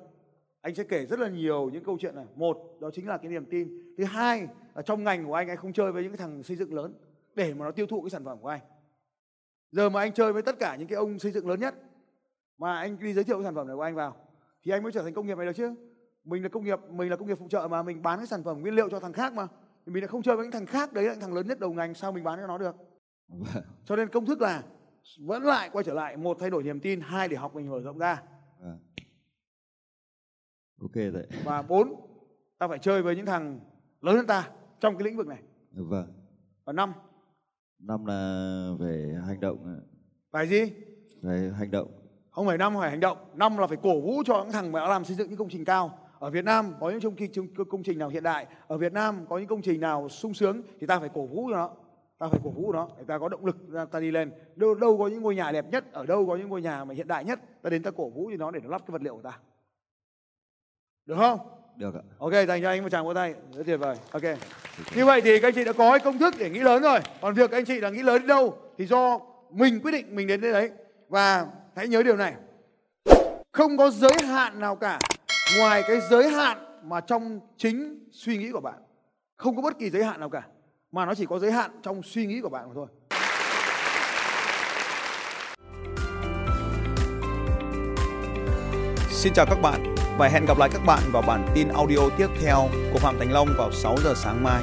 Anh sẽ kể rất là nhiều những câu chuyện này. Một, đó chính là cái niềm tin. Thứ hai, là trong ngành của anh, anh không chơi với những cái thằng xây dựng lớn để mà nó tiêu thụ cái sản phẩm của anh. Giờ mà anh chơi với tất cả những cái ông xây dựng lớn nhất mà anh đi giới thiệu cái sản phẩm này của anh vào thì anh mới trở thành công nghiệp này được chứ. Mình là công nghiệp, mình là công nghiệp phụ trợ mà mình bán cái sản phẩm nguyên liệu cho thằng khác mà. Thì mình lại không chơi với những thằng khác đấy là những thằng lớn nhất đầu ngành sao mình bán cho nó được. Vâng. Cho nên công thức là vẫn lại quay trở lại một thay đổi niềm tin, hai để học mình mở rộng ra Vâng. Ok rồi. và bốn ta phải chơi với những thằng lớn hơn ta trong cái lĩnh vực này. Vâng. Và năm Năm là về hành động, phải gì? về hành động. Không phải năm phải hành động. Năm là phải cổ vũ cho những thằng mà đã làm xây dựng những công trình cao. Ở Việt Nam có những công trình, công trình nào hiện đại, ở Việt Nam có những công trình nào sung sướng thì ta phải cổ vũ cho nó. Ta phải cổ vũ nó để ta có động lực ta đi lên. Đâu đâu có những ngôi nhà đẹp nhất, ở đâu có những ngôi nhà mà hiện đại nhất, ta đến ta cổ vũ cho nó để nó lắp cái vật liệu của ta. Được không? Được ạ. Ok, dành cho anh một tràng vỗ tay. Rất tuyệt vời. Ok. Như vậy thì các anh chị đã có cái công thức để nghĩ lớn rồi. Còn việc các anh chị là nghĩ lớn đến đâu thì do mình quyết định mình đến đây đấy. Và hãy nhớ điều này. Không có giới hạn nào cả ngoài cái giới hạn mà trong chính suy nghĩ của bạn. Không có bất kỳ giới hạn nào cả mà nó chỉ có giới hạn trong suy nghĩ của bạn mà thôi. Xin chào các bạn và hẹn gặp lại các bạn vào bản tin audio tiếp theo của Phạm Thành Long vào 6 giờ sáng mai.